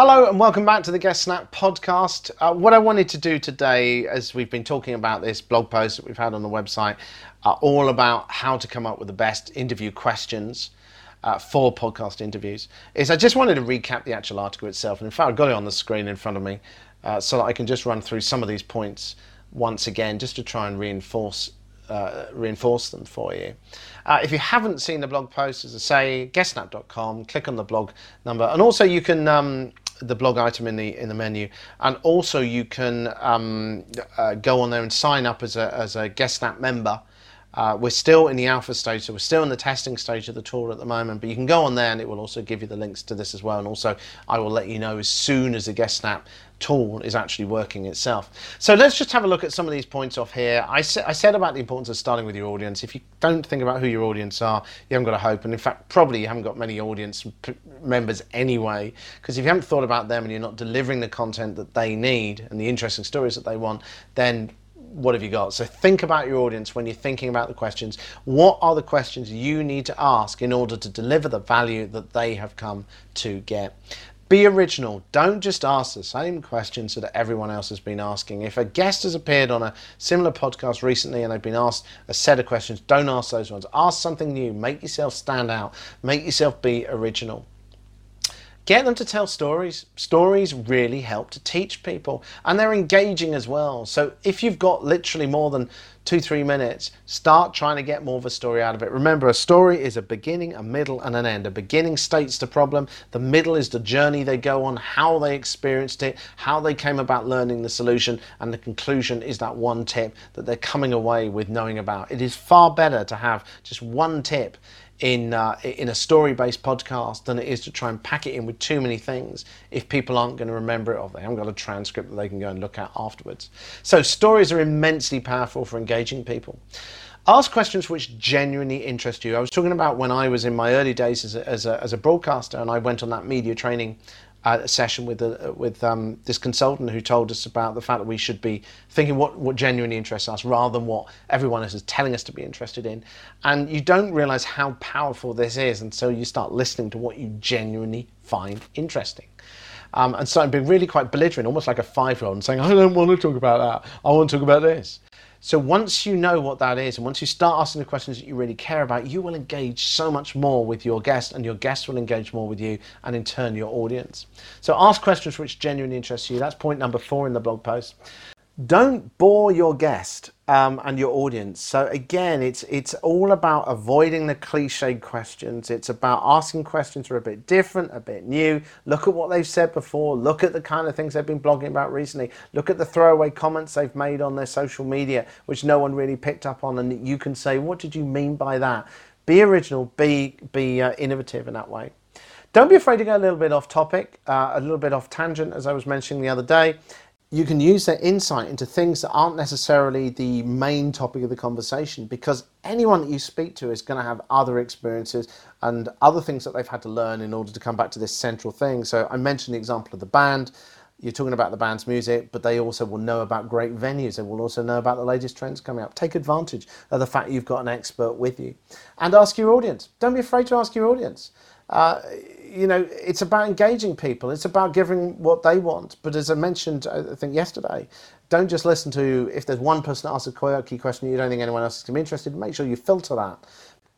Hello and welcome back to the Guest Snap podcast. Uh, what I wanted to do today, as we've been talking about this blog post that we've had on the website, are all about how to come up with the best interview questions uh, for podcast interviews, is I just wanted to recap the actual article itself. And in fact, I've got it on the screen in front of me uh, so that I can just run through some of these points once again, just to try and reinforce uh, reinforce them for you. Uh, if you haven't seen the blog post, as I say, guestsnap.com, click on the blog number, and also you can um, the blog item in the in the menu, and also you can um, uh, go on there and sign up as a as a GuestSnap member. Uh, we're still in the alpha stage, so we're still in the testing stage of the tool at the moment. But you can go on there, and it will also give you the links to this as well. And also, I will let you know as soon as the GuestSnap tool is actually working itself. So let's just have a look at some of these points off here. I, sa- I said about the importance of starting with your audience. If you don't think about who your audience are, you haven't got a hope. And in fact, probably you haven't got many audience p- members anyway, because if you haven't thought about them and you're not delivering the content that they need and the interesting stories that they want, then what have you got? So think about your audience when you're thinking about the questions. What are the questions you need to ask in order to deliver the value that they have come to get? Be original. Don't just ask the same questions that everyone else has been asking. If a guest has appeared on a similar podcast recently and they've been asked a set of questions, don't ask those ones. Ask something new. Make yourself stand out. Make yourself be original. Get them to tell stories. Stories really help to teach people, and they're engaging as well. So if you've got literally more than two, three minutes, start trying to get more of a story out of it. Remember, a story is a beginning, a middle, and an end. A beginning states the problem, the middle is the journey they go on, how they experienced it, how they came about learning the solution, and the conclusion is that one tip that they're coming away with knowing about. It is far better to have just one tip in uh, in a story-based podcast than it is to try and pack it in with too many things if people aren't going to remember it or they haven't got a transcript that they can go and look at afterwards. So stories are immensely powerful for engaging people. Ask questions which genuinely interest you. I was talking about when I was in my early days as a, as a, as a broadcaster and I went on that media training uh, a session with a, with um, this consultant who told us about the fact that we should be thinking what, what genuinely interests us rather than what everyone else is telling us to be interested in. And you don't realize how powerful this is until you start listening to what you genuinely find interesting. Um, and starting being really quite belligerent, almost like a five year old, and saying, I don't want to talk about that, I want to talk about this. So once you know what that is, and once you start asking the questions that you really care about, you will engage so much more with your guest, and your guest will engage more with you, and in turn, your audience. So ask questions which genuinely interest you. That's point number four in the blog post don't bore your guest um, and your audience. So again, it's it's all about avoiding the cliched questions. It's about asking questions that are a bit different, a bit new. Look at what they've said before. Look at the kind of things they've been blogging about recently. Look at the throwaway comments they've made on their social media, which no one really picked up on, and you can say, "What did you mean by that?" Be original. Be be uh, innovative in that way. Don't be afraid to go a little bit off topic, uh, a little bit off tangent, as I was mentioning the other day you can use their insight into things that aren't necessarily the main topic of the conversation because anyone that you speak to is going to have other experiences and other things that they've had to learn in order to come back to this central thing. So I mentioned the example of the band. You're talking about the band's music, but they also will know about great venues. They will also know about the latest trends coming up. Take advantage of the fact you've got an expert with you. And ask your audience. Don't be afraid to ask your audience. Uh, you know, it's about engaging people. It's about giving what they want. But as I mentioned, I think yesterday, don't just listen to if there's one person that asks a key question you don't think anyone else is going to be interested. Make sure you filter that.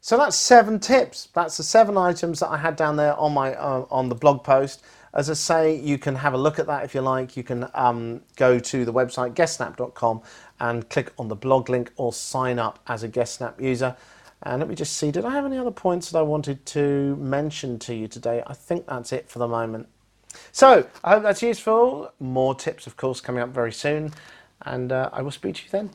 So that's seven tips. That's the seven items that I had down there on my uh, on the blog post. As I say, you can have a look at that if you like. You can um, go to the website guestsnap.com and click on the blog link or sign up as a GuestSnap user. And let me just see, did I have any other points that I wanted to mention to you today? I think that's it for the moment. So I hope that's useful. More tips, of course, coming up very soon. And uh, I will speak to you then.